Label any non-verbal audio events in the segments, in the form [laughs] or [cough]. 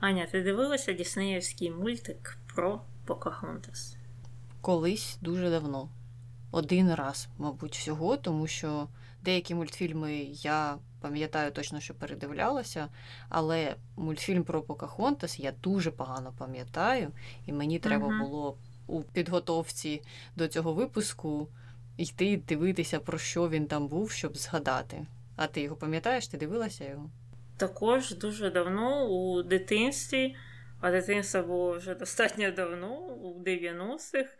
Аня, ти дивилася Діснеївський мультик про Покахонтас? Колись дуже давно. Один раз, мабуть, всього, тому що деякі мультфільми я пам'ятаю точно, що передивлялася, але мультфільм про Покахонтас я дуже погано пам'ятаю, і мені треба Мгм. було у підготовці до цього випуску йти дивитися, про що він там був, щоб згадати. А ти його пам'ятаєш? Ти дивилася його? Також дуже давно у дитинстві, а дитинство було вже [laughs] достатньо давно, у 90-х,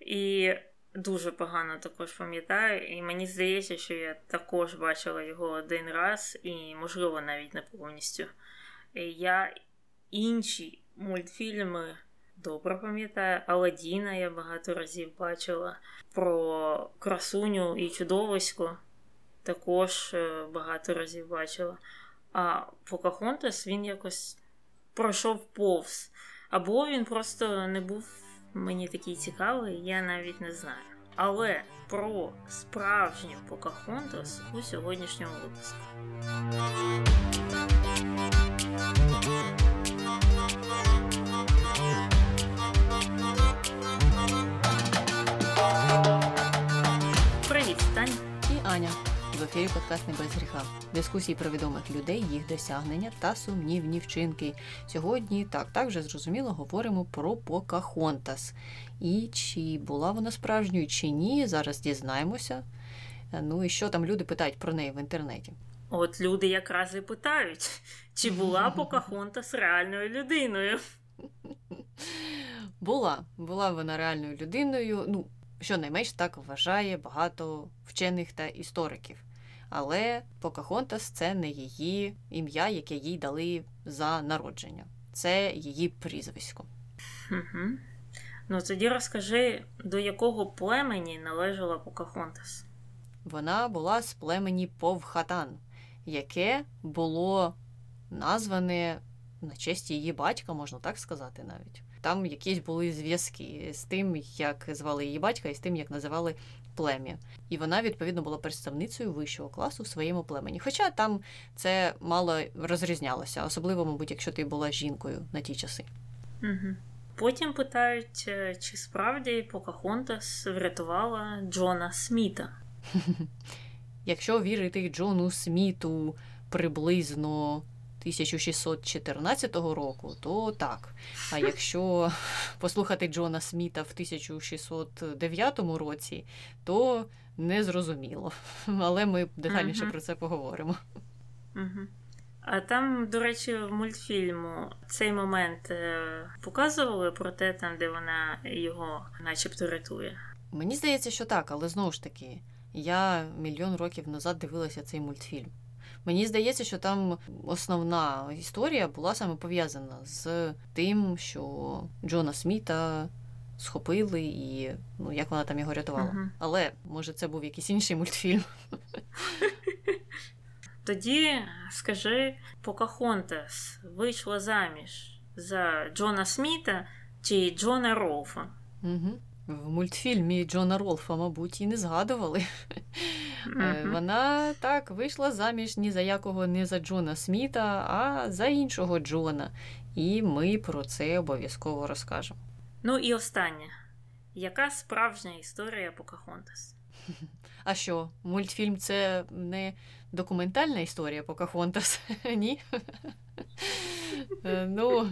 і дуже погано також пам'ятаю. І мені здається, що я також бачила його один раз, і, можливо, навіть не повністю. Я інші мультфільми добре пам'ятаю. Аладдіна я багато разів бачила. Про красуню і чудовисько також е, багато разів бачила. А Покахонтас він якось пройшов повз. Або він просто не був мені такий цікавий, я навіть не знаю. Але про справжню Покахонтас у сьогоднішньому випуску. Привіт, Таня. І Аня. В ефірі подкаст «Не без гріха. Дискусії про відомих людей, їх досягнення та сумнівні вчинки. Сьогодні так, так вже зрозуміло, говоримо про Покахонтас. І чи була вона справжньою, чи ні, зараз дізнаємося. Ну і що там люди питають про неї в інтернеті. От люди якраз і питають, чи була Покахонтас реальною людиною. [laughs] Була, була вона реальною людиною. Ну, щонайменш так вважає багато вчених та істориків. Але Покахонтас це не її ім'я, яке їй дали за народження. Це її прізвисько. Угу. Ну тоді розкажи, до якого племені належала Покахонтас. Вона була з племені Повхатан, яке було назване на честь її батька, можна так сказати навіть. Там якісь були зв'язки з тим, як звали її батька, і з тим, як називали плем'я. І вона, відповідно, була представницею вищого класу в своєму племені. Хоча там це мало розрізнялося, особливо, мабуть, якщо ти була жінкою на ті часи. Угу. Потім питають, е, чи справді Покахонтас врятувала Джона Сміта. [laughs] Якщо вірити Джону Сміту приблизно 1614 року, то так. А якщо послухати Джона Сміта в 1609 році, то незрозуміло. Але ми детальніше Мгм. про це поговоримо. Угу. А там, до речі, в мультфільму цей момент е, показували про те, там, де вона його начебто рятує. Мені здається, що так, але знову ж таки, я мільйон років назад дивилася цей мультфільм. Мені здається, що там основна історія була саме пов'язана з тим, що Джона Сміта схопили і ну, як вона там його рятувала. Мгм. Але може це був якийсь інший мультфільм. [laughs] Тоді скажи, Покахонтас вийшла заміж за Джона Сміта чи Джона Роуфа? Угу. В мультфільмі Джона Ролфа, мабуть, і не згадували. Е. Вона так вийшла заміж ні за якого не за Джона Сміта, а за іншого Джона. І ми про це обов'язково розкажемо. Ну і останнє. Яка справжня історія Покахонтас? [laughs] А що, мультфільм це не документальна історія Покахонтас? [laughs] Ні? [laughs] Е, Ну,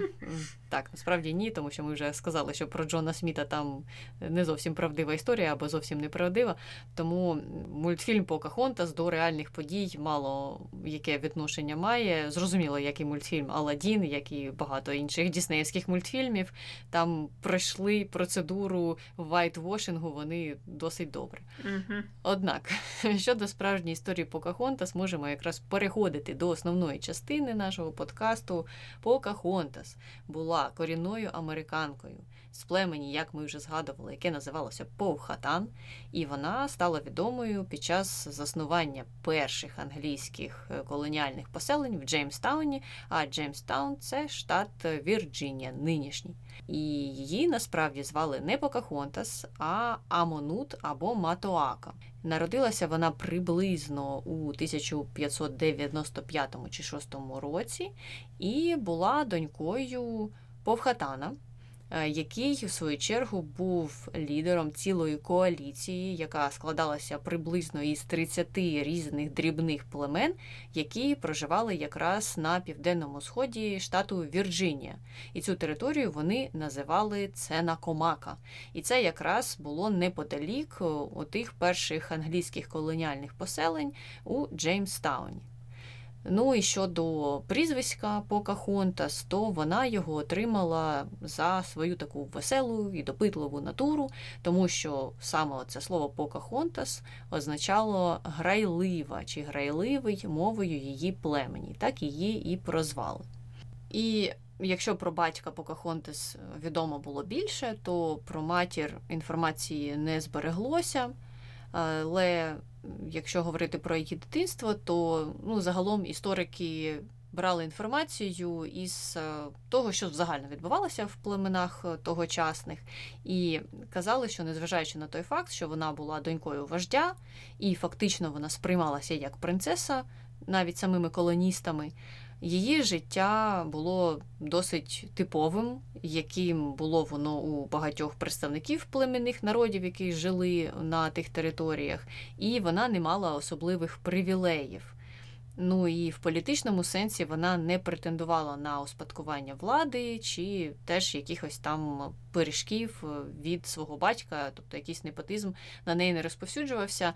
так, насправді ні, тому що ми вже сказали, що про Джона Сміта там не зовсім правдива історія або зовсім неправдива. Тому мультфільм Покахонтас до реальних подій мало яке відношення має. Зрозуміло, як і мультфільм Аладдін, як і багато інших діснеївських мультфільмів. Там пройшли процедуру вайтвошингу, вони досить добре. Угу. Однак, [laughs] щодо справжньої історії Покахонтас, можемо якраз переходити до основної частини нашого подкасту. Покахонтас була корінною американкою з племені, як ми вже згадували, яке називалося Повхатан, і вона стала відомою під час заснування перших англійських е, колоніальних поселень в Джеймстауні. А Джеймстаун це штат Вірджинія, нинішній. І її насправді звали не Покахонтас, а Амонут або Матоака. Народилася вона приблизно у 1595 чи 6 році і була донькою Повхатана, який, в свою чергу, був лідером цілої коаліції, яка складалася приблизно із 30 різних дрібних племен, які проживали якраз на південному сході штату Вірджинія. І цю територію вони називали Ценакомака. І це якраз було неподалік у тих перших англійських колоніальних поселень у Джеймстауні. Ну і щодо прізвиська Покахонтас, то вона його отримала за свою таку веселу і допитливу натуру, тому що саме це слово Покахонтас означало грайлива чи грайливий мовою її племені, так її і прозвали. І якщо про батька Покахонтес відомо було більше, то про матір інформації не збереглося. Але якщо говорити про її дитинство, то ну, загалом історики брали інформацію із е, того, що загально відбувалося в племенах е, тогочасних, і казали, що незважаючи на той факт, що вона була донькою вождя, і фактично вона сприймалася як принцеса навіть самими колоністами. Її життя було досить типовим, яким було воно у багатьох представників племінних народів, які жили на тих територіях, і вона не мала особливих привілеїв. Ну і в політичному сенсі вона не претендувала на успадкування влади чи теж якихось там пиріжків від свого батька, тобто якийсь непотизм на неї не розповсюджувався.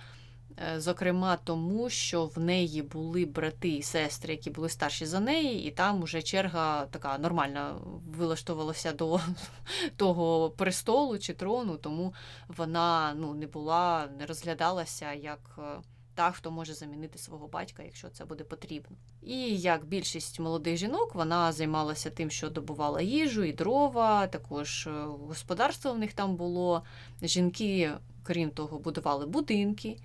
Е, зокрема, тому що в неї були брати і сестри, які були старші за неї, і там уже черга така нормальна вилаштовувалася до [laughs] того престолу чи трону, тому вона ну, не була, не розглядалася як. Е, та, хто може замінити свого батька, якщо це буде потрібно. І як більшість молодих жінок, вона займалася тим, що добувала їжу і дрова, також е, господарство в них там було. Жінки, крім того, будували будинки.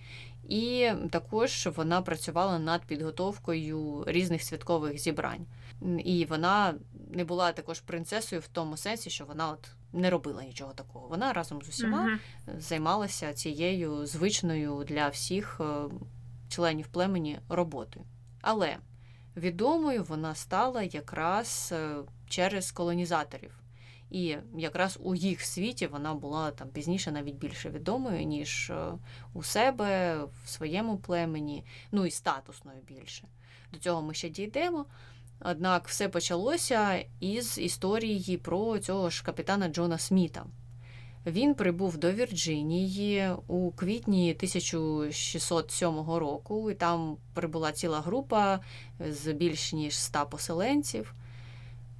І також вона працювала над підготовкою різних святкових зібрань. І вона не була також принцесою в тому сенсі, що вона от не робила нічого такого. Вона разом з усіма uh-huh. займалася цією звичною для всіх е, членів племені роботою. Але відомою вона стала якраз е, через колонізаторів. І якраз у їх світі вона була там пізніше навіть більше відомою, ніж е, у себе, в своєму племені, ну і статусною більше. До цього ми ще дійдемо. Однак все почалося із історії про цього ж капітана Джона Сміта. Він прибув до Вірджинії у квітні 1607 року, і там прибула ціла група з більш ніж ста поселенців.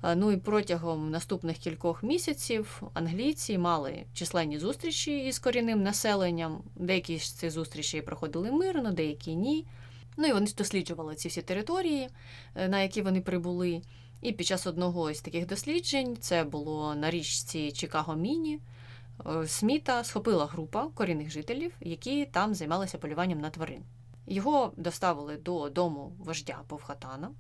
Ну і протягом наступних кількох місяців англійці мали численні зустрічі із корінним населенням. Деякі з цих зустрічей проходили мирно, деякі ні. Ну і вони досліджували ці всі території, е, на які вони прибули. І під час одного із таких досліджень, це було на річці Чикаго Міні, е, Сміта схопила група корінних жителів, які там займалися полюванням на тварин. Його доставили до дому вождя Повхатана.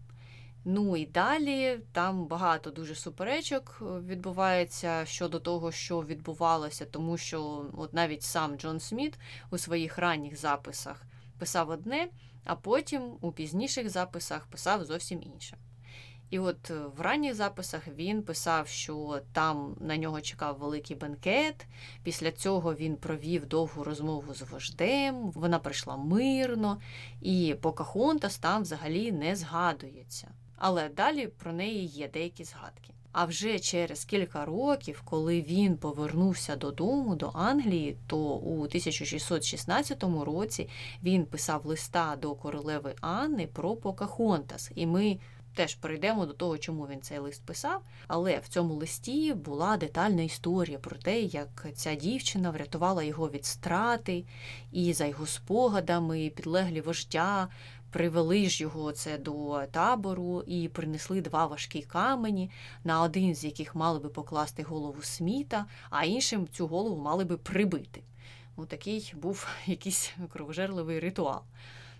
Ну і далі там багато дуже суперечок е, відбувається щодо того, що відбувалося, тому що от навіть сам Джон Сміт у своїх ранніх записах писав одне, а потім у пізніших записах писав зовсім інше. І от е, в ранніх записах він писав, що там на нього чекав великий бенкет. Після цього він провів довгу розмову з вождем, вона прийшла мирно, і Покахонтас там взагалі не згадується. Але далі про неї є деякі згадки. А вже через кілька років, коли він повернувся додому до Англії, то у 1616 році він писав листа до королеви Анни про Покахонтас. І ми теж перейдемо до того, чому він цей лист писав. Але в цьому листі була детальна історія про те, як ця дівчина врятувала його від страти, і за його спогадами підлеглі вождя Привели ж його це до табору і принесли два важкі камені, на один з яких мали би покласти голову сміта, а іншим цю голову мали би прибити. Ну, Такий був [laughs] якийсь кровожерливий ритуал.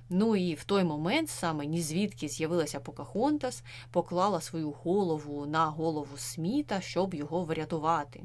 Ну і в той момент саме ні звідки з'явилася Покахонтас, поклала свою голову на голову сміта, щоб його врятувати.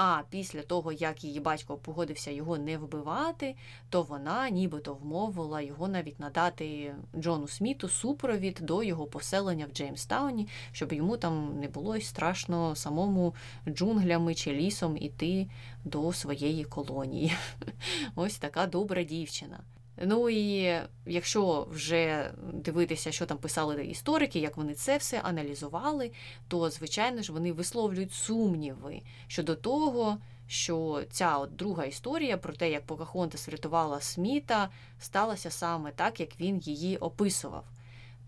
А після того, як її батько погодився його не вбивати, то вона нібито вмовила його навіть надати Джону Сміту супровід до його поселення в Джеймстауні, щоб йому там не було страшно самому джунглями чи лісом іти до своєї колонії. [laughs] Ось така добра дівчина. Ну і якщо вже дивитися, що там писали історики, як вони це все аналізували, то звичайно ж вони висловлюють сумніви щодо того, що ця от друга історія про те, як Покахонтас врятувала Сміта, сталася саме так, як він її описував.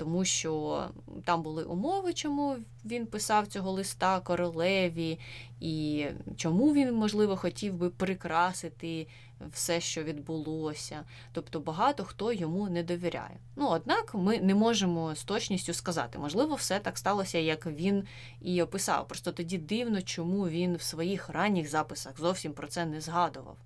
Тому що там були умови, чому він писав цього листа королеві, і чому він, можливо, хотів би прикрасити все, що відбулося. Тобто багато хто йому не довіряє. Ну, однак ми не можемо з точністю сказати, можливо, все так сталося, як він і описав. Просто тоді дивно, чому він в своїх ранніх записах зовсім про це не згадував.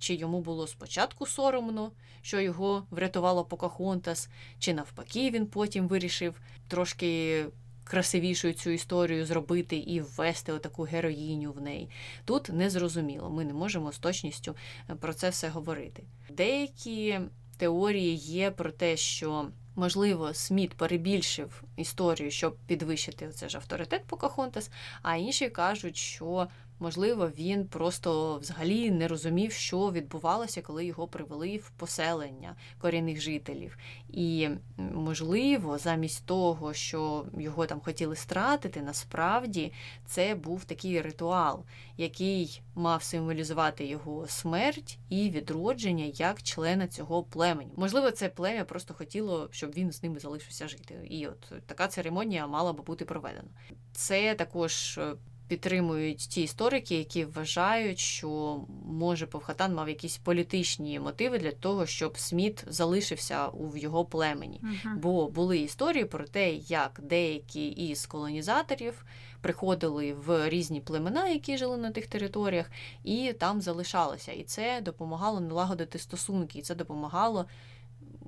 Чи йому було спочатку соромно, що його врятувало Покахонтас, чи навпаки, він потім вирішив трошки красивішу цю історію зробити і ввести отаку героїню в неї. Тут незрозуміло, ми не можемо з точністю е, про це все говорити. Деякі теорії є про те, що. Можливо, Сміт перебільшив історію, щоб підвищити оце ж авторитет Покахонтас, а інші кажуть, що Можливо, він просто взагалі не розумів, що відбувалося, коли його привели в поселення корінних жителів. І, можливо, замість того, що його там хотіли стратити, насправді це був такий ритуал, який мав символізувати його смерть і відродження як члена цього племені. Можливо, це плем'я просто хотіло, щоб він з ними залишився жити. І от така церемонія мала би бути проведена. Це також е, підтримують ті історики, які вважають, що може Повхатан мав якісь політичні мотиви для того, щоб Сміт залишився у його племені. Uh-huh. Бо були історії про те, як деякі із колонізаторів приходили в різні племена, які жили на тих територіях, і там залишалися. І це допомагало налагодити стосунки, і це допомагало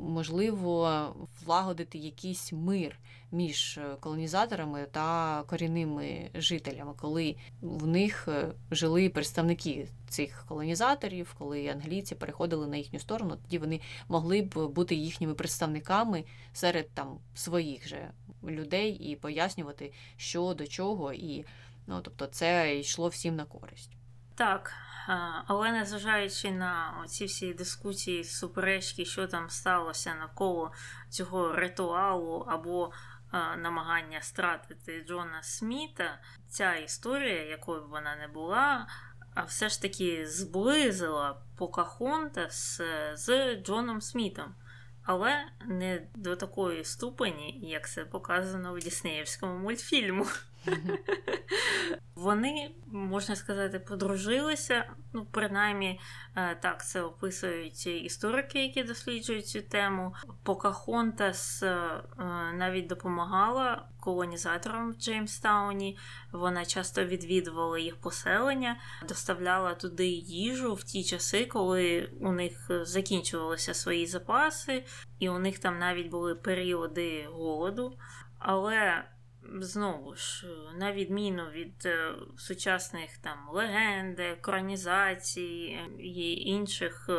можливо влагодити якийсь мир між е, колонізаторами та корінними жителями, коли в них е, жили представники цих колонізаторів, коли англійці переходили на їхню сторону, тоді вони могли б бути їхніми представниками серед там своїх же людей і пояснювати, що до чого, і ну тобто це йшло всім на користь. Так, але незважаючи на ці всі дискусії, суперечки, що там сталося навколо цього ритуалу або намагання стратити Джона Сміта, ця історія, якою б вона не була, все ж таки зблизила Покахонтас з Джоном Смітом. Але не до такої ступені, як це показано в Діснеївському мультфільму. [laughs] Вони, можна сказати, подружилися. Ну, принаймні, е, так це описують історики, які досліджують цю тему. Покахонтас е, навіть допомагала колонізаторам в Джеймстауні. Вона часто відвідувала їх поселення, доставляла туди їжу в ті часи, коли у них закінчувалися свої запаси, і у них там навіть були періоди голоду. Але знову ж, на відміну від е, сучасних там легенд, екранізацій і інших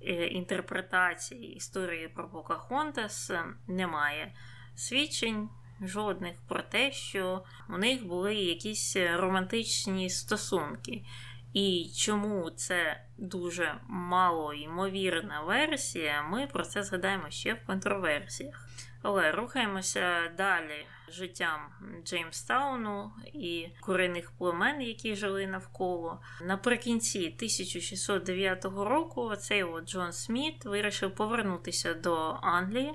е, інтерпретацій історії про Покахонтас, немає свідчень. Жодних про те, що у них були якісь романтичні стосунки. І чому це дуже мало ймовірна версія, ми про це згадаємо ще в контроверсіях. Але рухаємося далі життям Джеймстауну і корінних племен, які жили навколо. Наприкінці 1609 року цей от Джон Сміт вирішив повернутися до Англії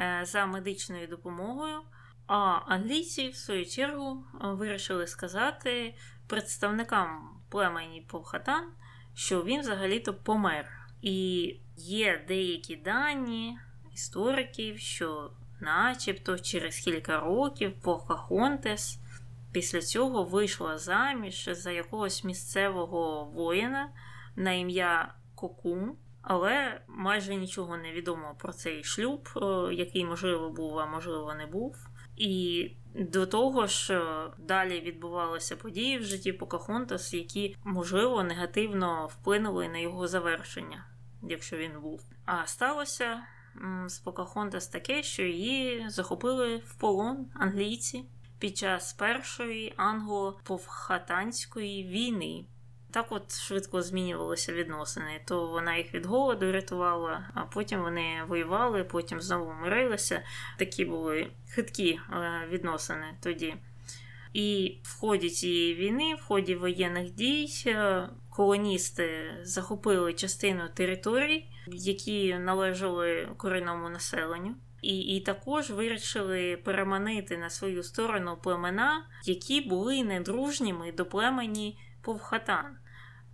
е, за медичною допомогою. А англійці, в свою чергу, вирішили сказати представникам племені Повхатан, що він взагалі-то помер. І є деякі дані істориків, що начебто через кілька років Покахонтес після цього вийшла заміж за якогось місцевого воїна на ім'я Кокум. Але майже нічого не відомо про цей шлюб, який, можливо, був, а можливо, не був. І до того ж, далі відбувалися події в житті Покахонтас, які, можливо, негативно вплинули на його завершення, якщо він був. А сталося з Покахонтас таке, що її захопили в полон англійці під час першої англо-повхатанської війни. Так от швидко змінювалися відносини. То вона їх від голоду рятувала, а потім вони воювали, потім знову мирилися. Такі були хиткі е, відносини тоді. І в ході цієї війни, в ході воєнних дій, е, колоністи захопили частину територій, які належали корінному населенню. І і також вирішили переманити на свою сторону племена, які були недружніми до племені Повхатан.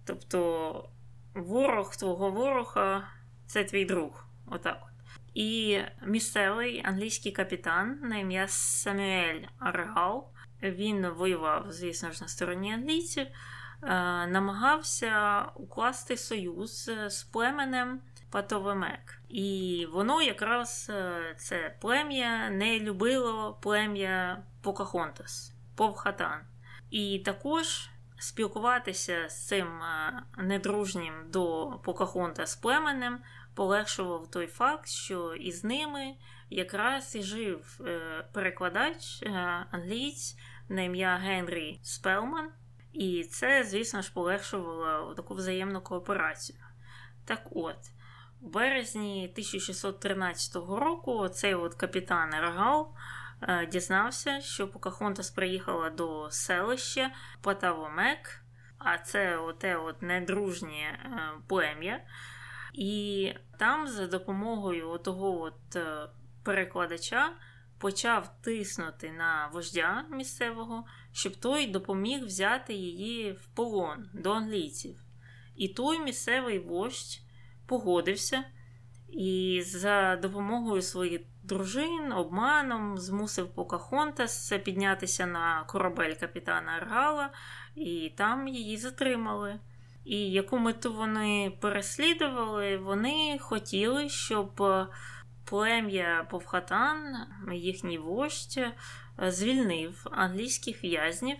Тобто ворог твого ворога це твій друг. Отак от. І місцевий англійський капітан на ім'я Самюель Аргал, він воював, звісно ж, на стороні англійців, намагався укласти союз з племенем Патовемек. І воно якраз е, це плем'я не любило плем'я Покахонтас, Повхатан. І також спілкуватися з цим е, недружнім до Покахонта з племенем полегшував той факт, що із ними якраз і жив е, перекладач англієць на ім'я Генрі Спелман. І це, звісно ж, полегшувало таку взаємну кооперацію. Так от. У березні 1613 року цей от капітан Рагал е, дізнався, що Покахонтас приїхала до селища Патавомек, а це оте от недружнє е, плем'я. І там за допомогою того от е, перекладача почав тиснути на вождя місцевого, щоб той допоміг взяти її в полон до англійців. І той місцевий вождь погодився і за допомогою своїх дружин, обманом змусив Покахонтас піднятися на корабель капітана Аргала, і там її затримали. І яку мету вони переслідували, вони хотіли, щоб плем'я Повхатан, їхній вождь, звільнив англійських в'язнів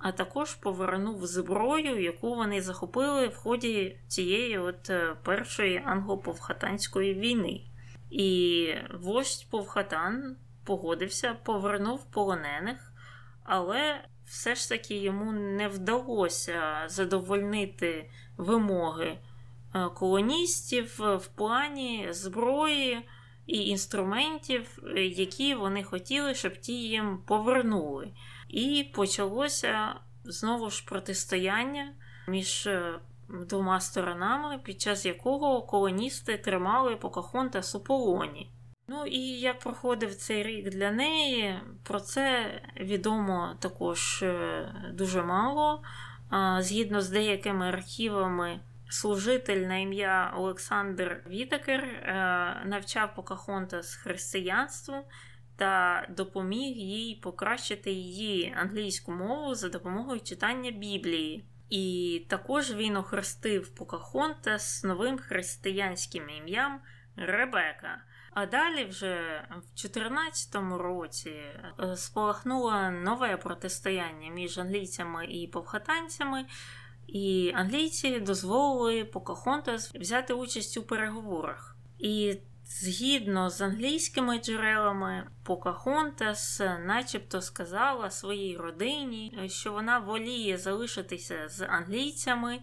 а також повернув зброю, яку вони захопили в ході цієї от е, першої англо-повхатанської війни. І вождь Повхатан погодився, повернув полонених, але все ж таки йому не вдалося задовольнити вимоги е, колоністів в плані зброї і інструментів, е, які вони хотіли, щоб ті їм повернули. І почалося знову ж протистояння між е, двома сторонами, під час якого колоністи тримали Покахонтас у полоні. Ну і як проходив цей рік для неї, про це відомо також е, дуже мало. Згідно з деякими архівами, служитель на ім'я Олександр Вітакер е, навчав Покахонтас християнству та допоміг їй покращити її англійську мову за допомогою читання Біблії. І також він охрестив Покахонтас новим християнським ім'ям Ребека. А далі, вже в 14 році, е, спалахнуло нове протистояння між англійцями і повхатанцями, і англійці дозволили Покахонтас взяти участь у переговорах. І Згідно з англійськими джерелами, Покахонтас начебто сказала своїй родині, що вона воліє залишитися з англійцями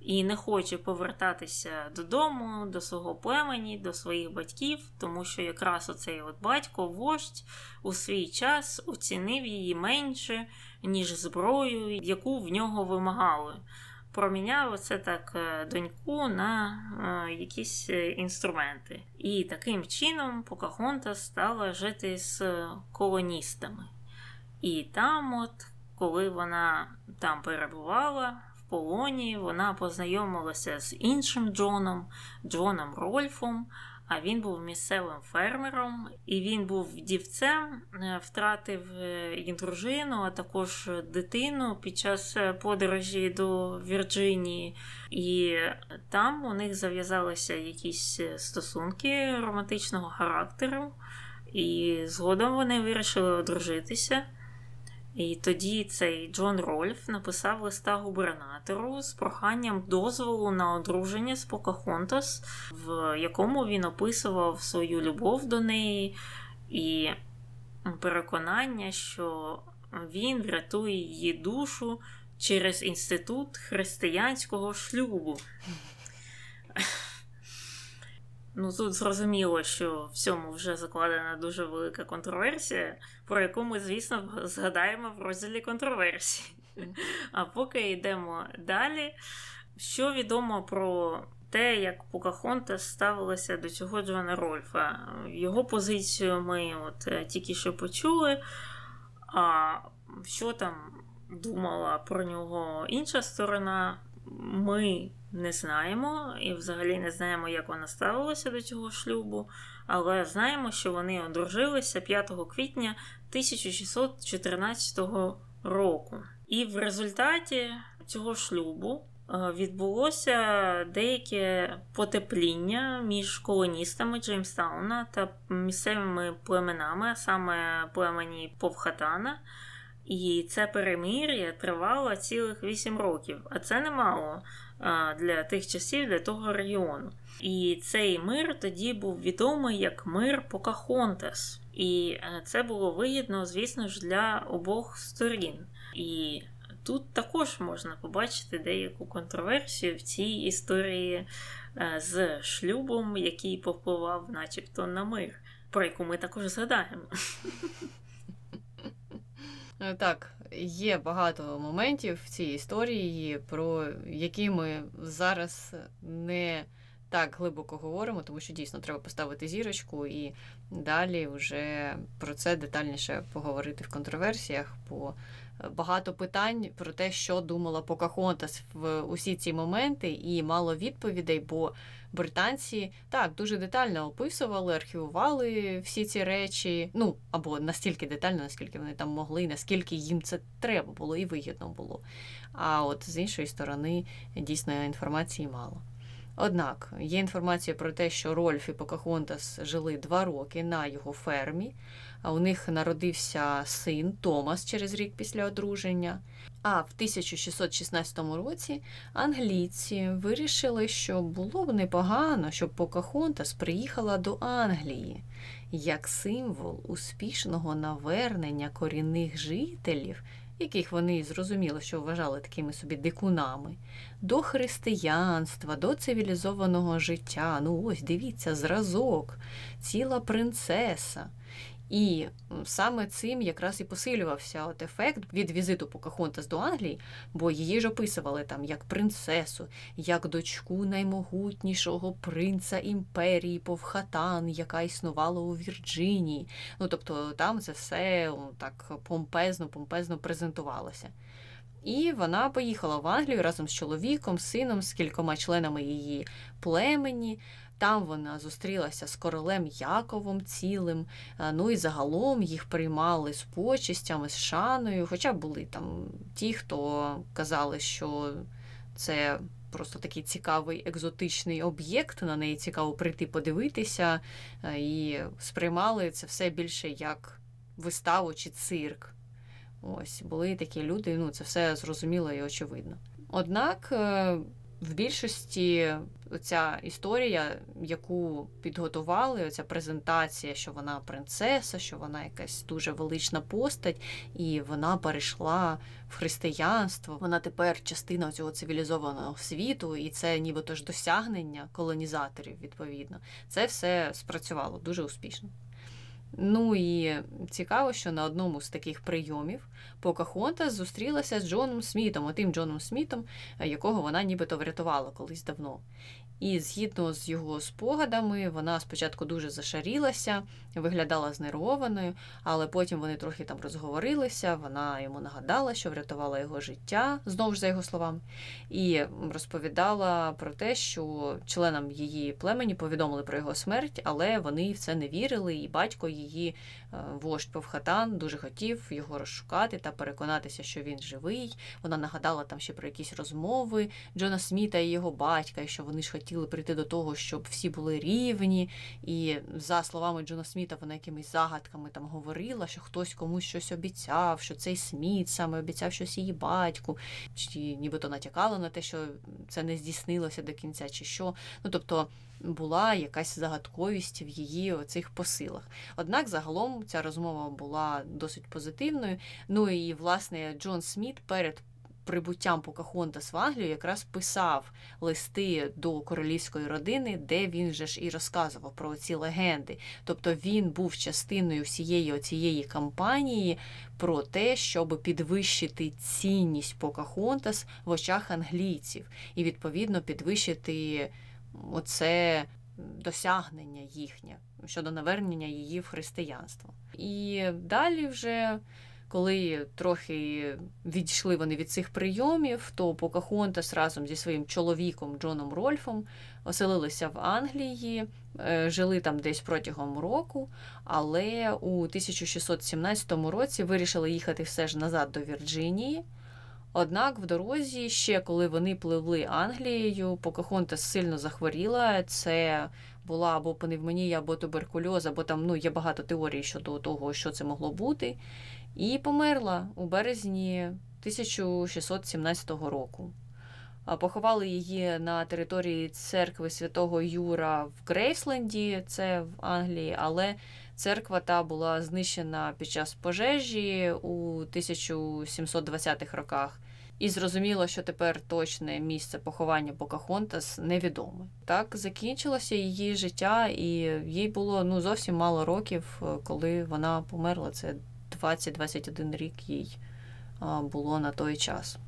і не хоче повертатися додому, до свого племені, до своїх батьків, тому що якраз оцей от батько, вождь, у свій час оцінив її менше, ніж зброю, яку в нього вимагали проміняв це так е, доньку на е, якісь е, інструменти. І таким чином Покахонта стала жити з колоністами. І там, от, коли вона там перебувала в полоні, вона познайомилася з іншим Джоном, Джоном Рольфом. А він був місцевим фермером, і він був вдівцем, е, втратив е, і дружину, а також дитину під час е, подорожі до Вірджинії. І там у них зав'язалися якісь стосунки романтичного характеру. І згодом вони вирішили одружитися. І тоді цей Джон Рольф написав листа губернатору з проханням дозволу на одруження з Покахонтас, в якому він описував свою любов до неї і переконання, що він врятує її душу через інститут християнського шлюбу. Ну, тут зрозуміло, що в цьому вже закладена дуже велика контроверсія, про яку ми, звісно, згадаємо в розділі контроверсії. А поки йдемо далі. Що відомо про те, як Покахонтас ставилася до цього Джона Рольфа? Його позицію ми от е, тільки що почули. А що там думала про нього інша сторона, ми не знаємо і взагалі не знаємо, як вона ставилася до цього шлюбу, але знаємо, що вони одружилися 5 квітня 1614 року. І в результаті цього шлюбу е, відбулося деяке потепління між колоністами Джеймстауна та місцевими племенами, а саме племені Повхатана. І це перемир'я тривало цілих 8 років, а це немало для тих часів для того регіону. І цей мир тоді був відомий як мир Покахонтас. І е, це було вигідно, звісно ж, для обох сторін. І тут також можна побачити деяку контроверсію в цій історії е, з шлюбом, який повпливав, начебто, на мир, про яку ми також згадаємо. [laughs] Е, так, є багато моментів в цій історії, про які ми зараз не так глибоко говоримо, тому що дійсно треба поставити зірочку і далі вже про це детальніше поговорити в контроверсіях. бо багато питань про те, що думала Покахонтас в усі ці моменти, і мало відповідей, бо британці так дуже детально описували, архівували всі ці речі. Ну або настільки детально, наскільки вони там могли, наскільки їм це треба було і вигідно було. А от з іншої сторони, дійсно інформації мало. Однак є інформація про те, що Рольф і Покахонтас жили два роки на його фермі. А У них народився син Томас через рік після одруження. А в 1616 році англійці вирішили, що було б непогано, щоб Покахонтас приїхала до Англії як символ успішного навернення корінних жителів, яких вони зрозуміло, що вважали такими собі дикунами, до християнства, до цивілізованого життя. Ну ось дивіться, зразок, ціла принцеса. І саме цим якраз і посилювався от ефект від візиту Покахонтас до Англії, бо її ж описували там як принцесу, як дочку наймогутнішого принца імперії Повхатан, яка існувала у Вірджинії. Ну тобто там це все так помпезно, помпезно презентувалося. І вона поїхала в Англію разом з чоловіком, сином, з кількома членами її племені. Там вона зустрілася з королем Яковом цілим, ну і загалом їх приймали з почистями, з шаною. Хоча були там ті, хто казали, що це просто такий цікавий екзотичний об'єкт, на неї цікаво прийти подивитися, і сприймали це все більше як виставу чи цирк. Ось були такі люди, ну це все зрозуміло і очевидно. Однак е, в більшості ця історія, яку підготували, оця презентація, що вона принцеса, що вона якась дуже велична постать, і вона перейшла в християнство. Вона тепер частина цього цивілізованого світу, і це нібито ж досягнення колонізаторів, відповідно. Це все спрацювало дуже успішно. Ну і цікаво, що на одному з таких прийомів Покахонта зустрілася з Джоном Смітом, отим Джоном Смітом, якого вона нібито врятувала колись давно. І згідно з його спогадами, вона спочатку дуже зашарілася, виглядала знервованою, але потім вони трохи там розговорилися. Вона йому нагадала, що врятувала його життя, знову ж за його словами, і розповідала про те, що членам її племені повідомили про його смерть, але вони в це не вірили, і батько її вождь Повхатан дуже хотів його розшукати та переконатися, що він живий. Вона нагадала там ще про якісь розмови Джона Сміта і його батька, і що вони ж хотіли прийти до того, щоб всі були рівні. І за словами Джона Сміта, вона якимись загадками там говорила, що хтось комусь щось обіцяв, що цей Сміт саме обіцяв щось її батьку, чи нібито натякала на те, що це не здійснилося до кінця, чи що. Ну тобто була якась загадковість в її цих посилах. Однак загалом ця розмова була досить позитивною. Ну і власне Джон Сміт перед прибуттям Покахонтас в Англію якраз писав листи до королівської родини, де він же ж і розказував про ці легенди. Тобто він був частиною всієї оцієї кампанії про те, щоб підвищити цінність Покахонтас в очах англійців і відповідно підвищити оце досягнення їхнє щодо навернення її в християнство. І далі вже. Коли трохи відійшли вони від цих прийомів, то Покахонтас разом зі своїм чоловіком Джоном Рольфом оселилися в Англії, е, жили там десь протягом року, але у 1617 році вирішили їхати все ж назад до Вірджинії. Однак в дорозі, ще коли вони пливли Англією, Покахонтас сильно захворіла. Це була або пневмонія, або туберкульоз, або там ну, є багато теорій щодо того, що це могло бути. І померла у березні 1617 року. Поховали її на території церкви святого Юра в Грейсленді, це в Англії, але церква та була знищена під час пожежі у 1720-х роках. І зрозуміло, що тепер точне місце поховання Покахонтас невідоме. Так закінчилося її життя, і їй було ну зовсім мало років, коли вона померла. Це 20-21 рік їй було на той час.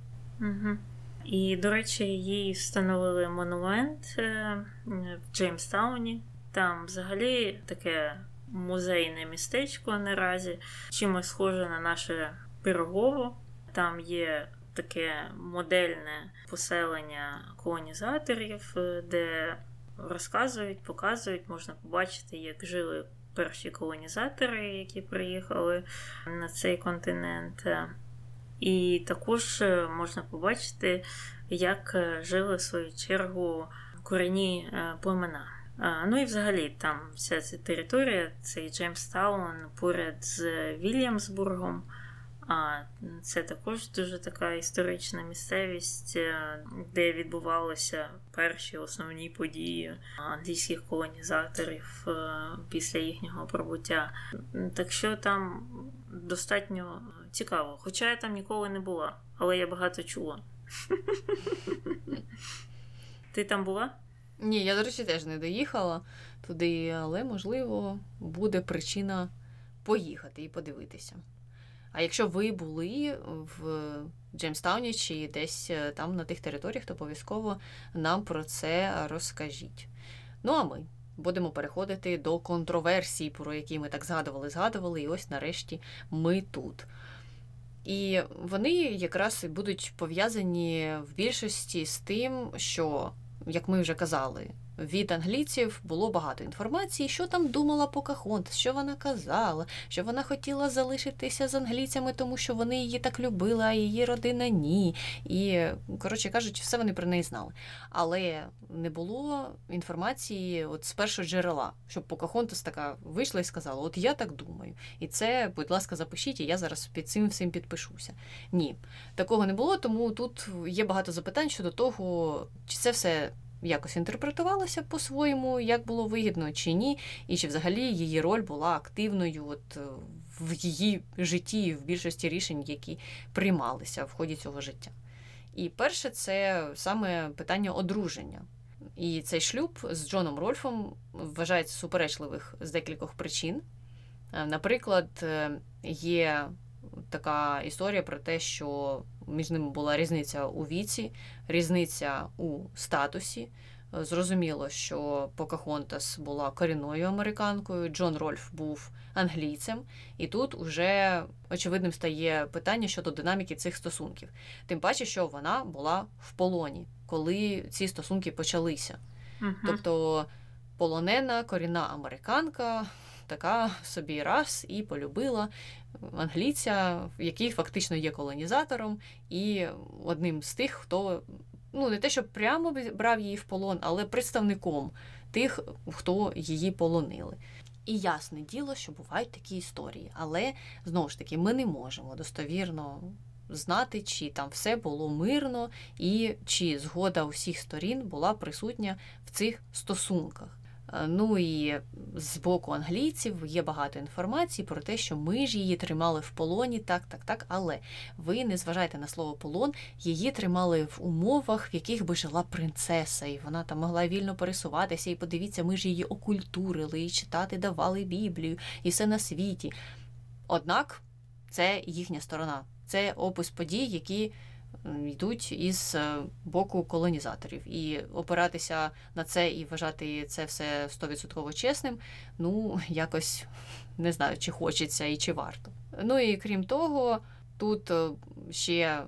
Угу. І, до речі, їй встановили монумент е, в Джеймстауні. Там взагалі таке музейне містечко наразі, чимось схоже на наше Пирогово. Там є таке модельне поселення колонізаторів, де розказують, показують, можна побачити, як жили перші колонізатори, які приїхали на цей континент. І також е, можна побачити, як е, жили в свою чергу корінні е, Ну і взагалі там вся ця територія, цей Джеймстаун поряд з Вільямсбургом. А це також дуже така історична місцевість, де відбувалися перші основні події англійських колонізаторів після їхнього пробуття. Так що там достатньо цікаво. Хоча я там ніколи не була, але я багато чула. [laughs] Ти там була? Ні, я, до речі, теж не доїхала туди, але, можливо, буде причина поїхати і подивитися. А якщо ви були в Джеймстауні чи десь е, там на тих територіях, то обов'язково нам про це розкажіть. Ну а ми будемо переходити до контроверсій, про які ми так згадували, згадували, і ось нарешті ми тут. І вони якраз будуть пов'язані в більшості з тим, що, як ми вже казали, від англійців було багато інформації, що там думала Покахонтас, що вона казала, що вона хотіла залишитися з англійцями, тому що вони її так любили, а її родина ні. І, коротше кажучи, все вони про неї знали. Але не було інформації от з першого джерела, щоб Покахонтас така вийшла і сказала: От я так думаю. І це, будь ласка, запишіть, і я зараз під цим всім підпишуся. Ні, такого не було, тому тут є багато запитань щодо того, чи це все якось інтерпретувалася по-своєму, як було вигідно чи ні, і чи взагалі її роль була активною от е, в її житті, в більшості рішень, які приймалися в ході цього життя. І перше, це саме питання одруження. І цей шлюб з Джоном Рольфом вважається суперечливих з декількох причин. Е, наприклад, е, є така історія про те, що між ними була різниця у віці, різниця у статусі. Зрозуміло, що Покахонтас була корінною американкою, Джон Рольф був англійцем, і тут уже очевидним стає питання щодо динаміки цих стосунків. Тим паче, що вона була в полоні, коли ці стосунки почалися. Тобто полонена корінна американка така собі раз і полюбила англійця, який фактично є колонізатором, і одним з тих, хто ну не те, що прямо брав її в полон, але представником тих, хто її полонили. І ясне діло, що бувають такі історії, але знову ж таки ми не можемо достовірно знати, чи там все було мирно і чи згода усіх сторін була присутня в цих стосунках. Е, ну і з боку англійців є багато інформації про те, що ми ж її тримали в полоні, так, так, так. Але ви не зважайте на слово полон, її тримали в умовах, в яких би жила принцеса, і вона там могла вільно пересуватися. І подивіться, ми ж її окультурили, і читати давали Біблію, і все на світі. Однак це їхня сторона, це опис подій, які йдуть із е, боку колонізаторів. І опиратися на це і вважати це все стовідсотково чесним, ну, якось не знаю, чи хочеться і чи варто. Ну і крім того, тут е, ще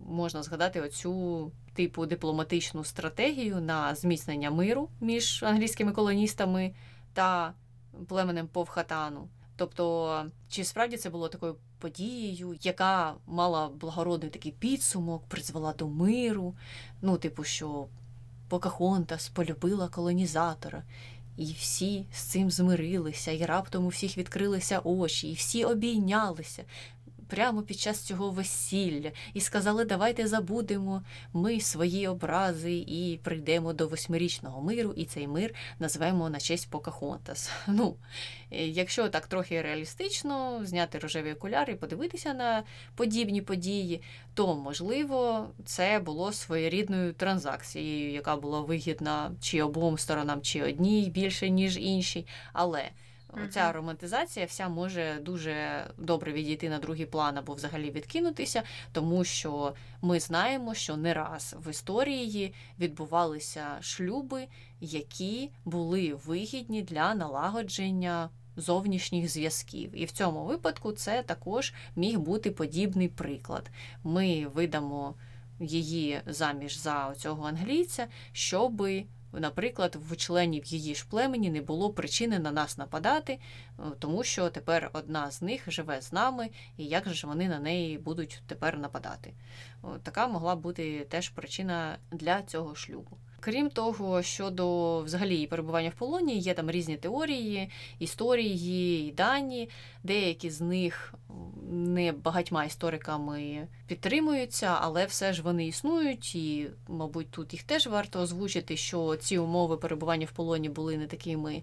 можна згадати оцю. Типу дипломатичну стратегію на зміцнення миру між англійськими колоністами та племенем Повхатану. Тобто, чи справді це було такою подією, яка мала благородний такий підсумок, призвела до миру. Ну, типу, що Покахонтас полюбила колонізатора, і всі з цим змирилися, і раптом у всіх відкрилися очі, і всі обійнялися прямо під час цього весілля і сказали, давайте забудемо ми свої образи і прийдемо до восьмирічного миру, і цей мир назвемо на честь Покахонтас. [laughs] Ну, е, якщо так трохи реалістично зняти рожеві окуляри і подивитися на подібні події, то можливо це було своєрідною транзакцією, яка була вигідна чи обом сторонам, чи одній більше, ніж іншій. Але Ця романтизація вся може дуже добре відійти на другий план або взагалі відкинутися, тому що ми знаємо, що не раз в історії відбувалися шлюби, які були вигідні для налагодження зовнішніх зв'язків. І в цьому випадку це також міг бути подібний приклад. Ми видамо її заміж за цього англійця, щоби Наприклад, в членів її ж племені не було причини на нас нападати, е, тому що тепер одна з них живе з нами, і як же ж вони на неї будуть тепер нападати? Така могла бути теж причина для цього шлюбу. Крім того, щодо взагалі перебування в полоні, є там різні теорії, історії і дані. Деякі з них не багатьма істориками підтримуються, але все ж вони існують, і, мабуть, тут їх теж варто озвучити, що ці умови перебування в полоні були не такими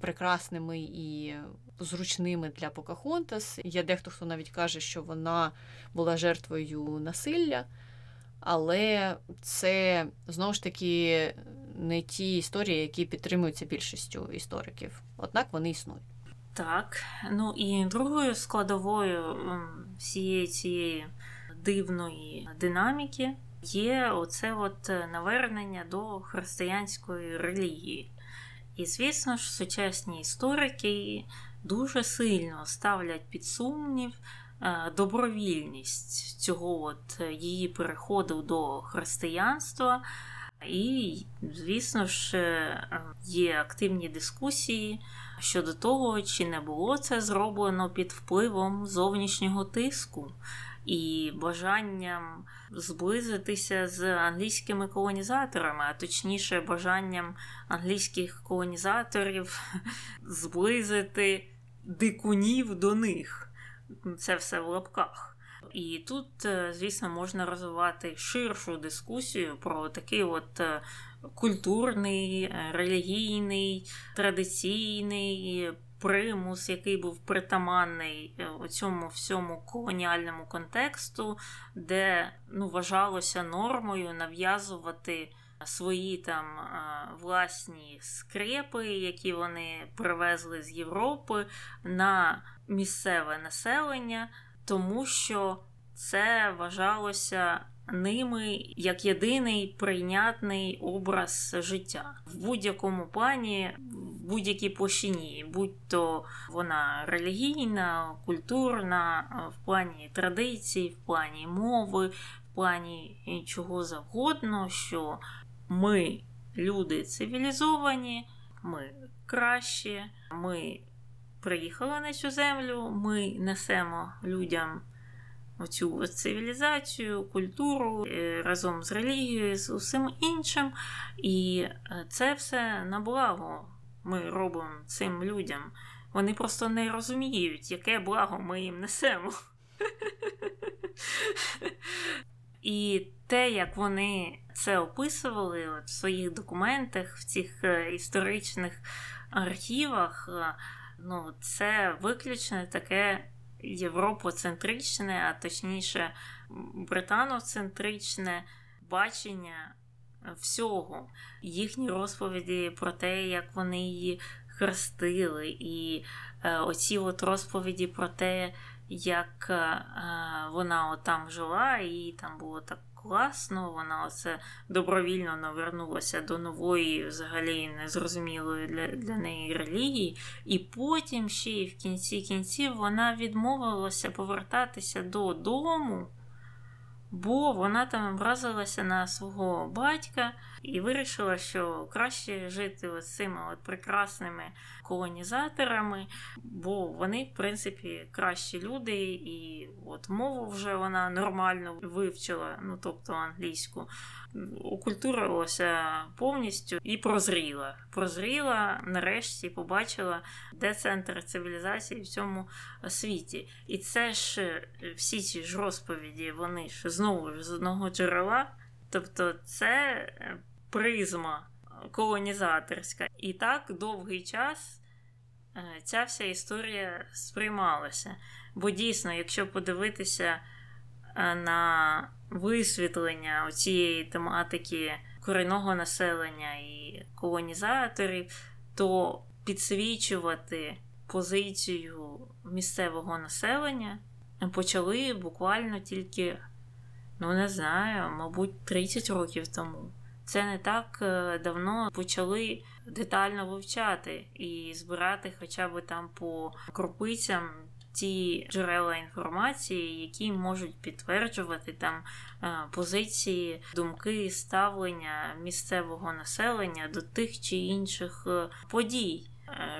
прекрасними і зручними для Покахонтас. Є дехто, хто навіть каже, що вона була жертвою насилля. Але це знову ж таки не ті історії, які підтримуються більшістю істориків. Однак вони існують. Так, ну і другою складовою всієї цієї дивної динаміки є оце от навернення до християнської релігії. І, звісно ж, сучасні історики дуже сильно ставлять під сумнів Е, добровільність цього от е, її переходу до християнства. І, звісно ж, е, є активні дискусії щодо того, чи не було це зроблено під впливом зовнішнього тиску і бажанням зблизитися з англійськими колонізаторами, а точніше, бажанням англійських колонізаторів [laughs] зблизити дикунів до них це все в лапках. І тут, е, звісно, можна розвивати ширшу дискусію про такий от е, культурний, е, релігійний, традиційний примус, який був притаманний у цьому всьому колоніальному контексту, де ну, вважалося нормою нав'язувати свої там власні скрепи, які вони привезли з Європи, на місцеве населення, тому що це вважалося ними як єдиний прийнятний образ життя. В будь-якому плані, в будь-якій площині, будь-то вона релігійна, культурна, в плані традицій, в плані мови, в плані чого завгодно, що ми люди цивілізовані, ми кращі, ми приїхали на цю землю, ми несемо людям оцю цивілізацію, культуру е, разом з релігією, з усім іншим. І е, це все на благо ми робимо цим людям. Вони просто не розуміють, яке благо ми їм несемо. І те, як вони це описували от в своїх документах, в цих е, історичних архівах, ну, це виключно таке європоцентричне, а точніше, британоцентричне бачення всього, їхні розповіді про те, як вони її хрестили, і е, оці от розповіді про те, як е, вона от там жила, і там було так класно, вона оце добровільно навернулася до нової, взагалі незрозумілої для для неї релігії, і потім ще й в кінці кінців вона відмовилася повертатися додому бо вона там образилася на свого батька і вирішила, що краще жити ось цими от прекрасними колонізаторами, бо вони, в принципі, кращі люди, і от мову вже вона нормально вивчила, ну тобто англійську окультурилася повністю і прозріла. Прозріла, нарешті побачила, де центр цивілізації в цьому світі. І це ж всі ці ж розповіді, вони ж знову ж з одного джерела. Тобто це е, призма колонізаторська. І так довгий час е, ця вся історія сприймалася. Бо дійсно, якщо подивитися на висвітлення цієї тематики корінного населення і колонізаторів, то підсвічувати позицію місцевого населення почали буквально тільки, ну не знаю, мабуть, 30 років тому. Це не так е, давно почали детально вивчати і збирати хоча б там по крупицям ті джерела інформації, які можуть підтверджувати там е, позиції, думки, ставлення місцевого населення до тих чи інших е, подій.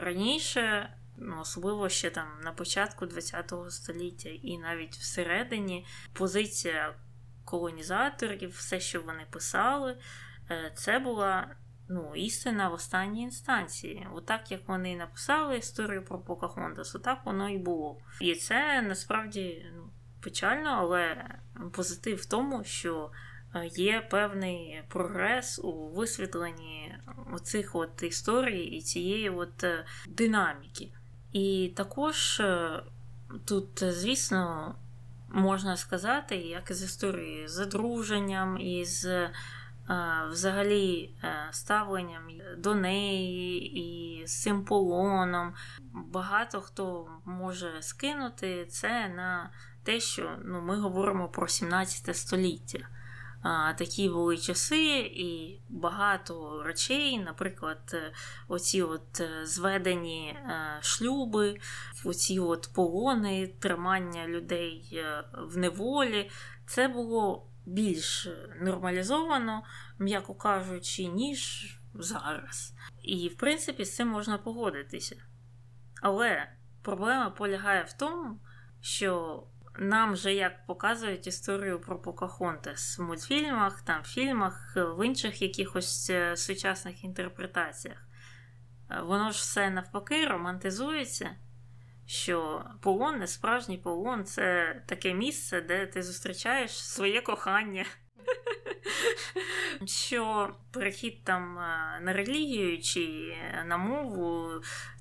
Раніше, ну, особливо ще там на початку ХХ століття, і навіть всередині позиція колонізаторів, все, що вони писали, це була ну, істина в останній інстанції. Отак, як вони написали історію про Покахонтас, отак воно і було. І це насправді ну, печально, але позитив в тому, що е, є певний прогрес у висвітленні оцих от історій і цієї от е, динаміки. І також е, тут, звісно, можна сказати, як з історії з одруженням, із взагалі е, ставленням до неї і з цим полоном. Багато хто може скинути це на те, що ну, ми говоримо про 17 століття. Такі були часи, і багато речей, наприклад, е, оці от е, зведені шлюби, оці от полони, тримання людей в неволі, це було більш нормалізовано, м'яко кажучи, ніж зараз. І, в принципі, з цим можна погодитися. Але проблема полягає в тому, що нам же як показують історію про Покахонтес в мультфільмах, там, фільмах, в інших якихось е, сучасних інтерпретаціях. Е, воно ж все навпаки романтизується що полон, не справжній полон це таке місце, де ти зустрічаєш своє кохання. [laughs] Що перехід там е, на релігію, чи на мову,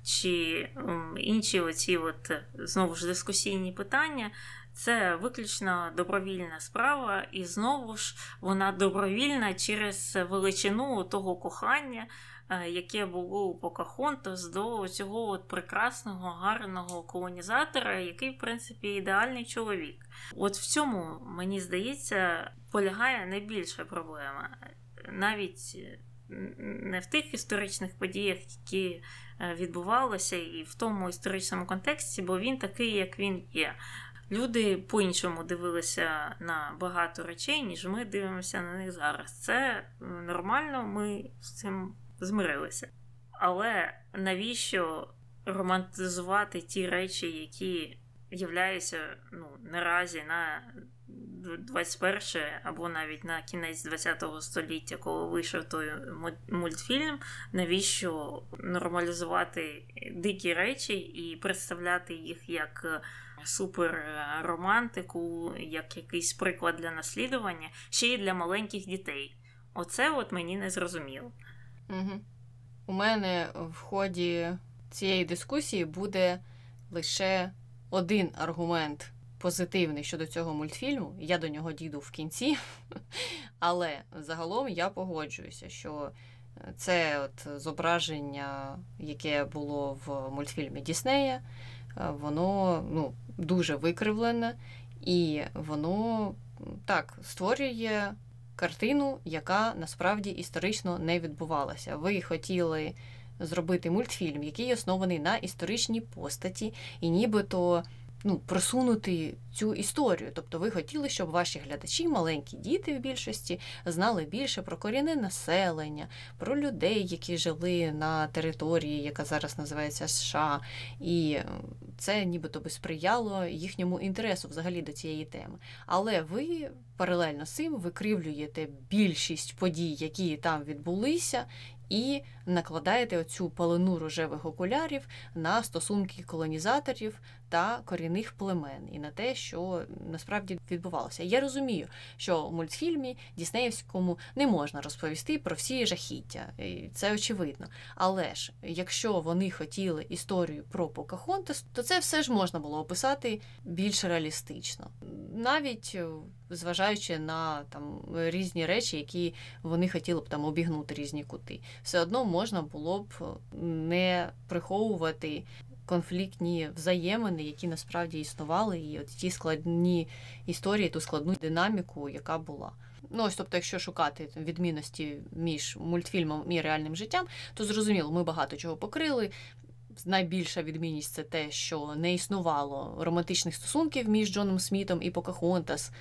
чи інші оці от, знову ж дискусійні питання, це виключно добровільна справа, і знову ж вона добровільна через величину того кохання, Е, яке було у Покахонтас до цього от прекрасного, гарного колонізатора, який, в принципі, ідеальний чоловік. От в цьому, мені здається, полягає найбільша проблема. Навіть не в тих історичних подіях, які е, відбувалися, і в тому історичному контексті, бо він такий, як він є. Люди по-іншому дивилися на багато речей, ніж ми дивимося на них зараз. Це нормально, ми з цим змирилися. Але навіщо романтизувати ті речі, які являються ну, наразі на 21 або навіть на кінець 20-го століття, коли вийшов той мультфільм, навіщо нормалізувати дикі речі і представляти їх як суперромантику, як якийсь приклад для наслідування, ще й для маленьких дітей. Оце от мені не зрозуміло. Угу. У мене в ході цієї дискусії буде лише один аргумент позитивний щодо цього мультфільму. Я до нього дійду в кінці, [laughs] але загалом я погоджуюся, що це от зображення, яке було в мультфільмі Діснея, воно ну, дуже викривлене, і воно так створює картину, яка насправді історично не відбувалася. Ви хотіли зробити мультфільм, який оснований на історичній постаті, і нібито ну, просунути цю історію. Тобто ви хотіли, щоб ваші глядачі, маленькі діти в більшості, знали більше про корінне населення, про людей, які жили на території, яка зараз називається США. І це нібито би сприяло їхньому інтересу взагалі до цієї теми. Але ви паралельно з цим викривлюєте більшість подій, які там відбулися, і накладаєте оцю палену рожевих окулярів на стосунки колонізаторів та корінних племен і на те, що насправді відбувалося. Я розумію, що в мультфільмі Діснеївському не можна розповісти про всі жахіття, і це очевидно. Але ж якщо вони хотіли історію про Покахонтес, то це все ж можна було описати більш реалістично, навіть е, зважаючи на там різні речі, які вони хотіли б там обігнути різні кути, все одно можна було б не приховувати конфліктні взаємини, які насправді існували, і от ті складні історії, ту складну динаміку, яка була. Ну, ось, тобто, якщо шукати відмінності між мультфільмом і реальним життям, то зрозуміло, ми багато чого покрили. Найбільша відмінність це те, що не існувало романтичних стосунків між Джоном Смітом і Покахонтас,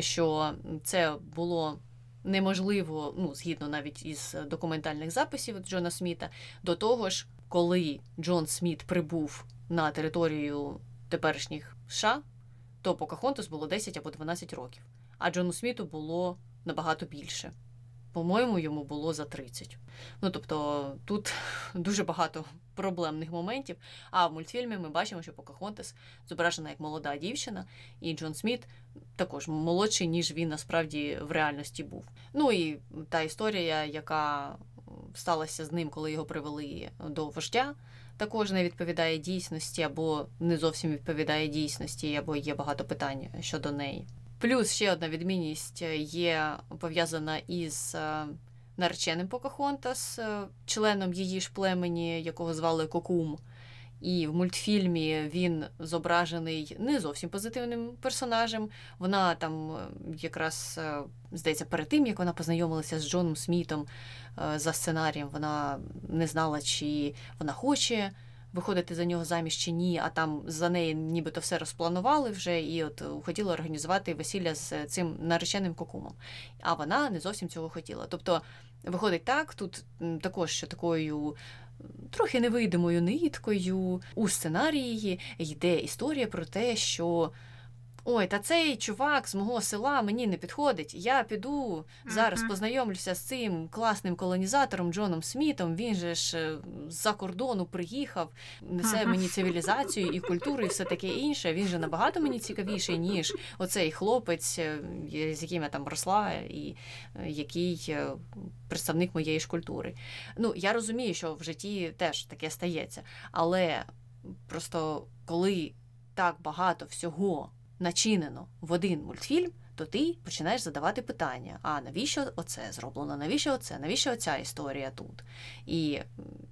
що це було неможливо, ну, згідно навіть із документальних записів Джона Сміта, до того ж, коли Джон Сміт прибув на територію теперішніх США, то Покахонтас було 10 або 12 років, а Джону Сміту було набагато більше. По-моєму, йому було за 30. Ну тобто тут [laughs] дуже багато проблемних моментів. А в мультфільмі ми бачимо, що Покахонтес зображена як молода дівчина, і Джон Сміт також молодший, ніж він насправді в реальності був. Ну і та історія, яка сталася з ним, коли його привели до вождя, також не відповідає дійсності, або не зовсім відповідає дійсності, або є багато питань щодо неї. Плюс ще одна відмінність є пов'язана із е, нареченим Покахонтас, е, членом її ж племені, якого звали Кокум. І в мультфільмі він зображений не зовсім позитивним персонажем. Вона там е, якраз здається, перед тим як вона познайомилася з Джоном Смітом за сценарієм, вона не знала, чи вона хоче виходити за нього заміж чи ні, а там за неї нібито все розпланували вже, і от хотіла організувати весілля з цим нареченим кокумом. А вона не зовсім цього хотіла. Тобто, виходить так, тут також що такою. Трохи невидимою ниткою у сценарії. Йде історія про те, що Ой, та цей чувак з мого села мені не підходить. Я піду зараз познайомлюся з цим класним колонізатором Джоном Смітом. Він же ж е, з-за кордону приїхав, несе мені цивілізацію і культуру, і все таке інше. Він же набагато мені цікавіший, ніж оцей хлопець, е, з яким я там росла, і е, який представник моєї ж культури. Ну, я розумію, що в житті теж таке стається, але просто коли так багато всього начинено в один мультфільм, то ти починаєш задавати питання: а навіщо оце зроблено? Навіщо оце? Навіщо оця історія тут? І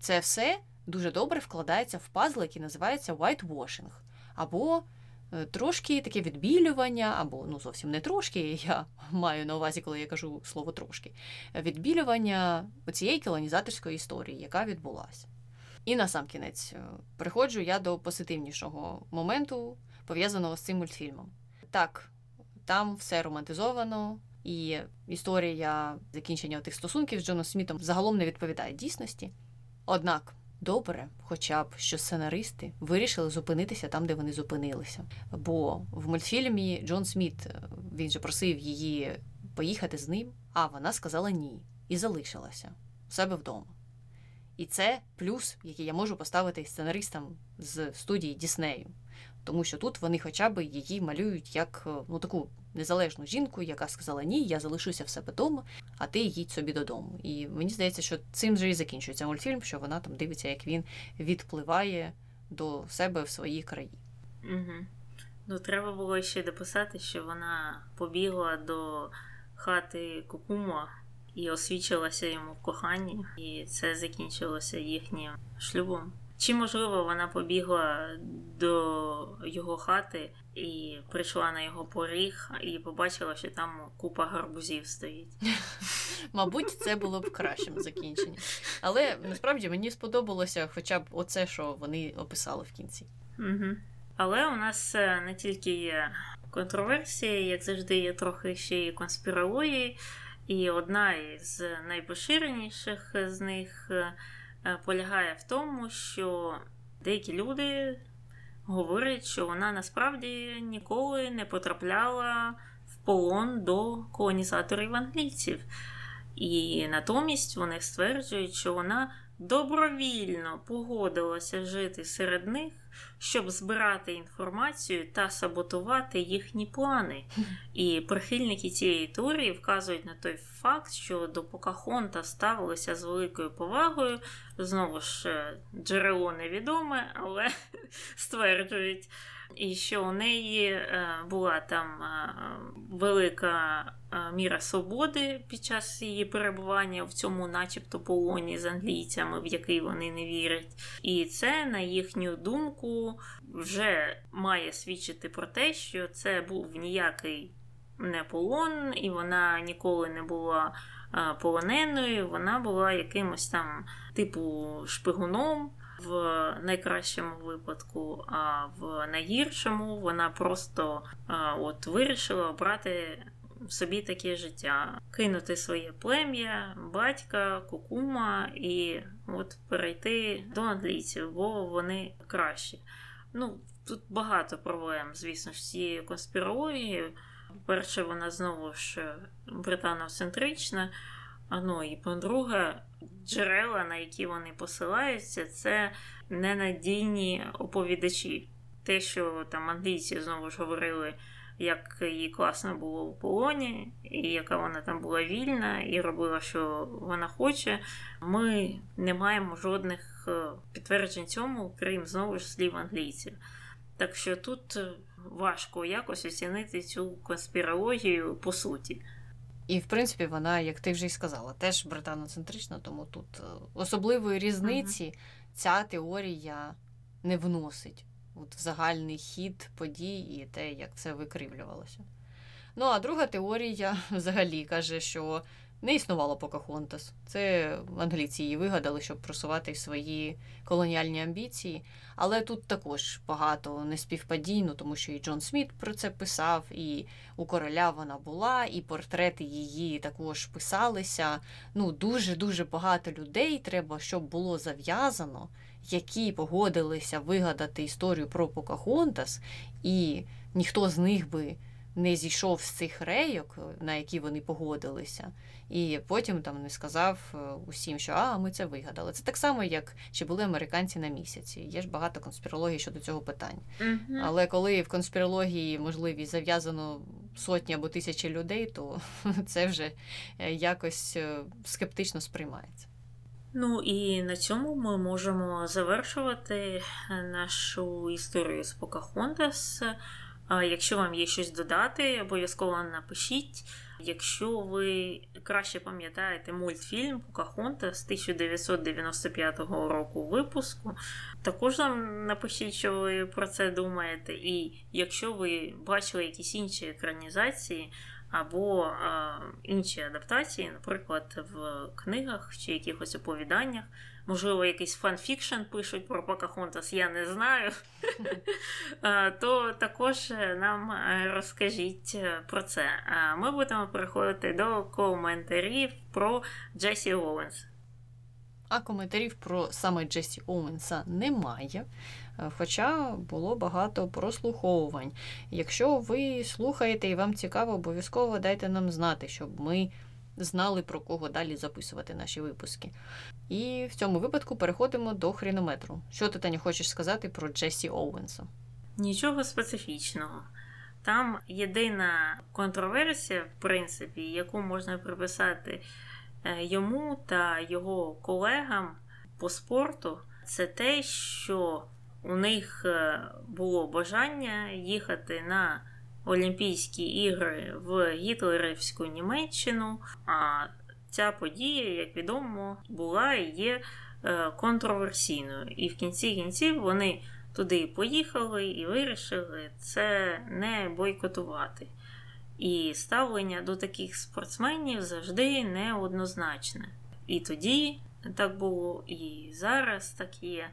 це все дуже добре вкладається в пазл, який називається whitewashing. або е, Трошки таке відбілювання, або ну зовсім не трошки, [laughs] я маю на увазі, коли я кажу слово трошки, відбілювання цієї колонізаторської історії, яка відбулася. І на сам кінець е, приходжу я до позитивнішого моменту, пов'язаного з цим мультфільмом. Так, там все романтизовано, і історія закінчення тих стосунків з Джоном Смітом загалом не відповідає дійсності. Однак Добре, хоча б що сценаристи вирішили зупинитися там, де вони зупинилися. Бо в мультфільмі Джон Сміт е, він же просив її поїхати з ним, а вона сказала ні і залишилася у себе вдома. І це плюс, який я можу поставити сценаристам з студії Діснею. Тому що тут вони хоча б її малюють як е, ну, таку незалежну жінку, яка сказала ні, я залишуся в себе вдома, а ти їдь собі додому. І мені здається, що цим же і закінчується мультфільм, що вона там дивиться, як він відпливає до себе в своїй країні. Угу. Ну, треба було ще дописати, що вона побігла до хати Кукума і освічилася йому в коханні, і це закінчилося їхнім шлюбом. Чи, можливо, вона побігла до його хати і прийшла на його поріг і побачила, що там купа гарбузів стоїть. [laughs] Мабуть, це було б кращим закінченням. Але насправді мені сподобалося хоча б оце, що вони описали в кінці. Угу. Але у нас е, не тільки є контроверсії, як завжди, є трохи ще й конспірології. І одна із найпоширеніших з них е, полягає в тому, що деякі люди говорять, що вона насправді ніколи не потрапляла в полон до колонізаторів англійців. І натомість вони стверджують, що вона добровільно погодилася жити серед них, щоб збирати інформацію та саботувати їхні плани. І прихильники цієї теорії вказують на той факт, що до Покахонта ставилися з великою повагою. Знову ж е, джерело невідоме, але [laughs] стверджують. І що у неї е, була там е, велика міра свободи під час її перебування в цьому, начебто, полоні з англійцями, в який вони не вірять. І це, на їхню думку, вже має свідчити про те, що це був ніякий не полон, і вона ніколи не була полоненою, вона була якимось там типу шпигуном. В найкращому випадку, а в найгіршому вона просто от вирішила обрати собі таке життя, кинути своє плем'я, батька, кукума і от перейти до англійців, бо вони кращі. Ну, Тут багато проблем, звісно ж, цією конспірологією. По-перше, вона знову ж британоцентрична. А ну і по-друге, джерела, на які вони посилаються, це ненадійні оповідачі. Те, що там англійці знову ж говорили як їй класно було у полоні, і яка вона там була вільна і робила, що вона хоче. Ми не маємо жодних е, підтверджень цьому, крім знову ж слів англійців. Так що тут важко якось оцінити цю конспірологію по суті. І, в принципі, вона, як ти вже й сказала, теж британоцентрична, тому тут е, особливої різниці uh ця теорія не вносить от в загальний хід подій і те, як це викривлювалося. Ну, а друга теорія [laughs] взагалі каже, що не існувало Покахонтас. Це англійці її вигадали, щоб просувати свої колоніальні амбіції. Але тут також багато неспівпадій, ну, тому що і Джон Сміт про це писав, і у короля вона була, і портрети її також писалися. Ну, дуже-дуже багато людей треба, щоб було зав'язано які погодилися вигадати історію про Покахонтас, і ніхто з них би не зійшов з цих рейок, на які вони погодилися, і потім там не сказав е, усім, що а, ми це вигадали. Це так само, як чи були американці на місяці. Є ж багато конспірології щодо цього питання. Mm-hmm. Але коли в конспірології можливість зав'язано сотні або тисячі людей, то [laughs] це вже е, якось е, скептично сприймається. Ну і на цьому ми можемо завершувати нашу історію з Покахонтас. Якщо вам є щось додати, обов'язково напишіть. Якщо ви краще пам'ятаєте мультфільм Покахонтас 1995 року випуску, також нам напишіть, що ви про це думаєте. І якщо ви бачили якісь інші екранізації, або е, інші адаптації, наприклад, в книгах чи якихось оповіданнях. Можливо, якийсь fanfiction пишуть про Покахонтас, я не знаю. [laughs] То також нам розкажіть про це. Ми будемо переходити до коментарів про Джесі Оуенс. А коментарів про саме Джесі Оуенса немає. Е, хоча було багато прослуховувань. Якщо ви слухаєте і вам цікаво, обов'язково дайте нам знати, щоб ми знали, про кого далі записувати наші випуски. І в цьому випадку переходимо до хрінометру. Що ти Таня, хочеш сказати про Джесі Оуенса? Нічого специфічного. Там єдина контроверсія, в принципі, яку можна приписати е, йому та його колегам по спорту, це те, що у них е, було бажання їхати на Олімпійські ігри в Гітлерівську Німеччину. А ця подія, як відомо, була і є е, контроверсійною. І в кінці кінців вони туди поїхали і вирішили це не бойкотувати. І ставлення до таких спортсменів завжди неоднозначне. І тоді так було, і зараз так є.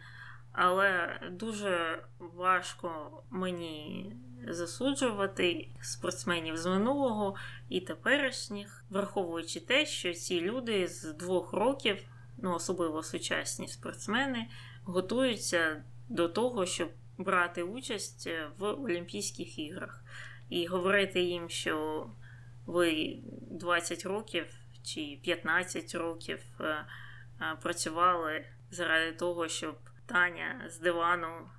Але дуже важко мені засуджувати спортсменів з минулого і теперішніх, враховуючи те, що ці люди з двох років, ну особливо сучасні спортсмени, готуються до того, щоб брати участь в Олімпійських іграх. І говорити їм, що ви 20 років чи 15 років е, е, працювали заради того, щоб Таня з дивану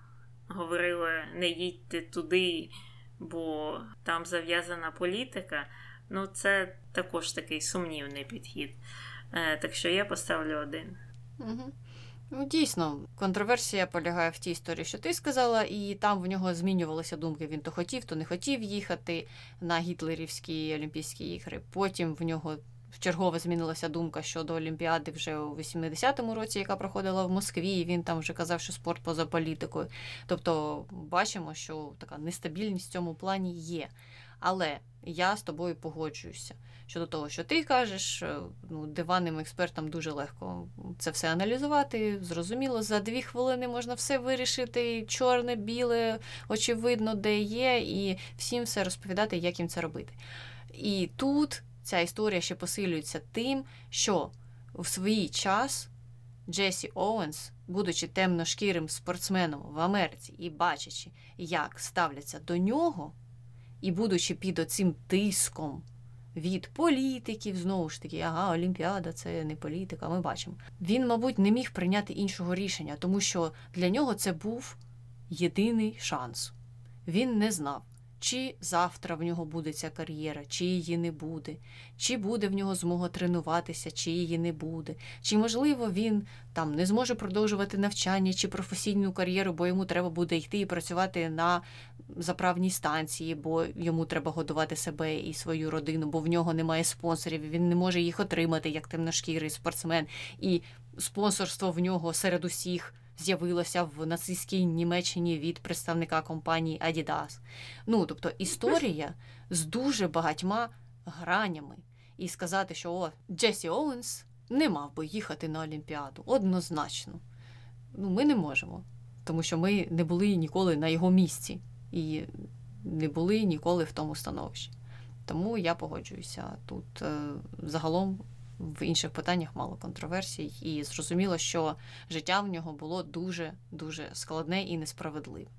говорила: не їдьте туди, бо там зав'язана політика. Ну, це також такий сумнівний підхід. Е, так що я поставлю один. Ну, дійсно, контроверсія полягає в тій історії, що ти сказала, і там в нього змінювалися думки. Він то хотів, то не хотів їхати на гітлерівські Олімпійські ігри. Потім в нього вчергове змінилася думка щодо Олімпіади вже у 80-му році, яка проходила в Москві. і Він там вже казав, що спорт поза політикою. Тобто, бачимо, що така нестабільність в цьому плані є. Але я з тобою погоджуюся щодо того, що ти кажеш, е, ну, диванним експертам дуже легко це все аналізувати. Зрозуміло, за дві хвилини можна все вирішити, чорне, біле, очевидно, де є, і всім все розповідати, як їм це робити. І тут ця історія ще посилюється тим, що в свій час Джесі Оуенс, будучи темношкірим спортсменом в Америці і бачачи, як ставляться до нього, і будучи під оцим тиском від політиків, знову ж таки, ага, Олімпіада це не політика, ми бачимо. Він, мабуть, не міг прийняти іншого рішення, тому що для нього це був єдиний шанс. Він не знав, чи завтра в нього буде ця кар'єра, чи її не буде, чи буде в нього змога тренуватися, чи її не буде, чи, можливо, він там не зможе продовжувати навчання чи професійну кар'єру, бо йому треба буде йти і працювати на заправній станції, бо йому треба годувати себе і свою родину, бо в нього немає спонсорів, він не може їх отримати як темношкірий спортсмен, і спонсорство в нього серед усіх з'явилося в нацистській Німеччині від представника компанії Adidas. Ну, тобто історія з дуже багатьма гранями. І сказати, що о, Джесі Оуенс не мав би їхати на Олімпіаду однозначно. Ну, Ми не можемо, тому що ми не були ніколи на його місці і не були ніколи в тому становищі. Тому я погоджуюся тут е, загалом в інших питаннях мало контроверсій, і зрозуміло, що життя в нього було дуже дуже складне і несправедливе.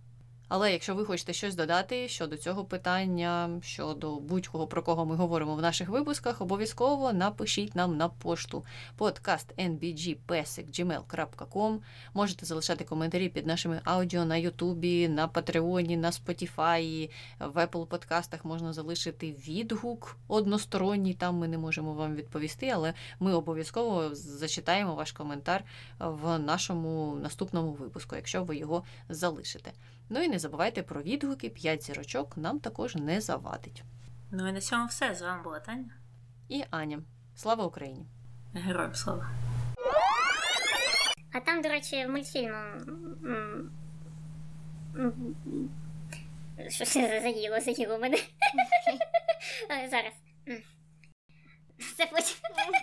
Але якщо ви хочете щось додати щодо цього питання, щодо будь-кого про кого ми говоримо в наших випусках, обов'язково напишіть нам на пошту podcastnbgpesic.gmail.com Можете залишати коментарі під нашими аудіо на Ютубі, на Патреоні, на Spotify, в Apple подкастах можна залишити відгук односторонній. Там ми не можемо вам відповісти, але ми обов'язково зачитаємо ваш коментар в нашому наступному випуску, якщо ви його залишите. Ну і не забувайте про відгуки, 5 зірочок нам також не завадить. Ну і на цьому все. З вами була Таня. І Аня. Слава Україні! Героям слава! А там, до речі, мультфільму. Що це заїло, заїло мене. [laughs] Зараз. Все потім.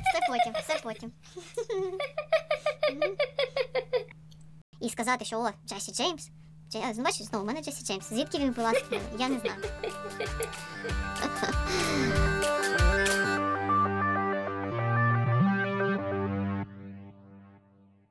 Все потім, [laughs] все потім. І сказати, що о, Джесі Джеймс. Джей... Бачиш, знову, у мене Джесі Джеймс. Звідки він була? Я не знаю. [laughs]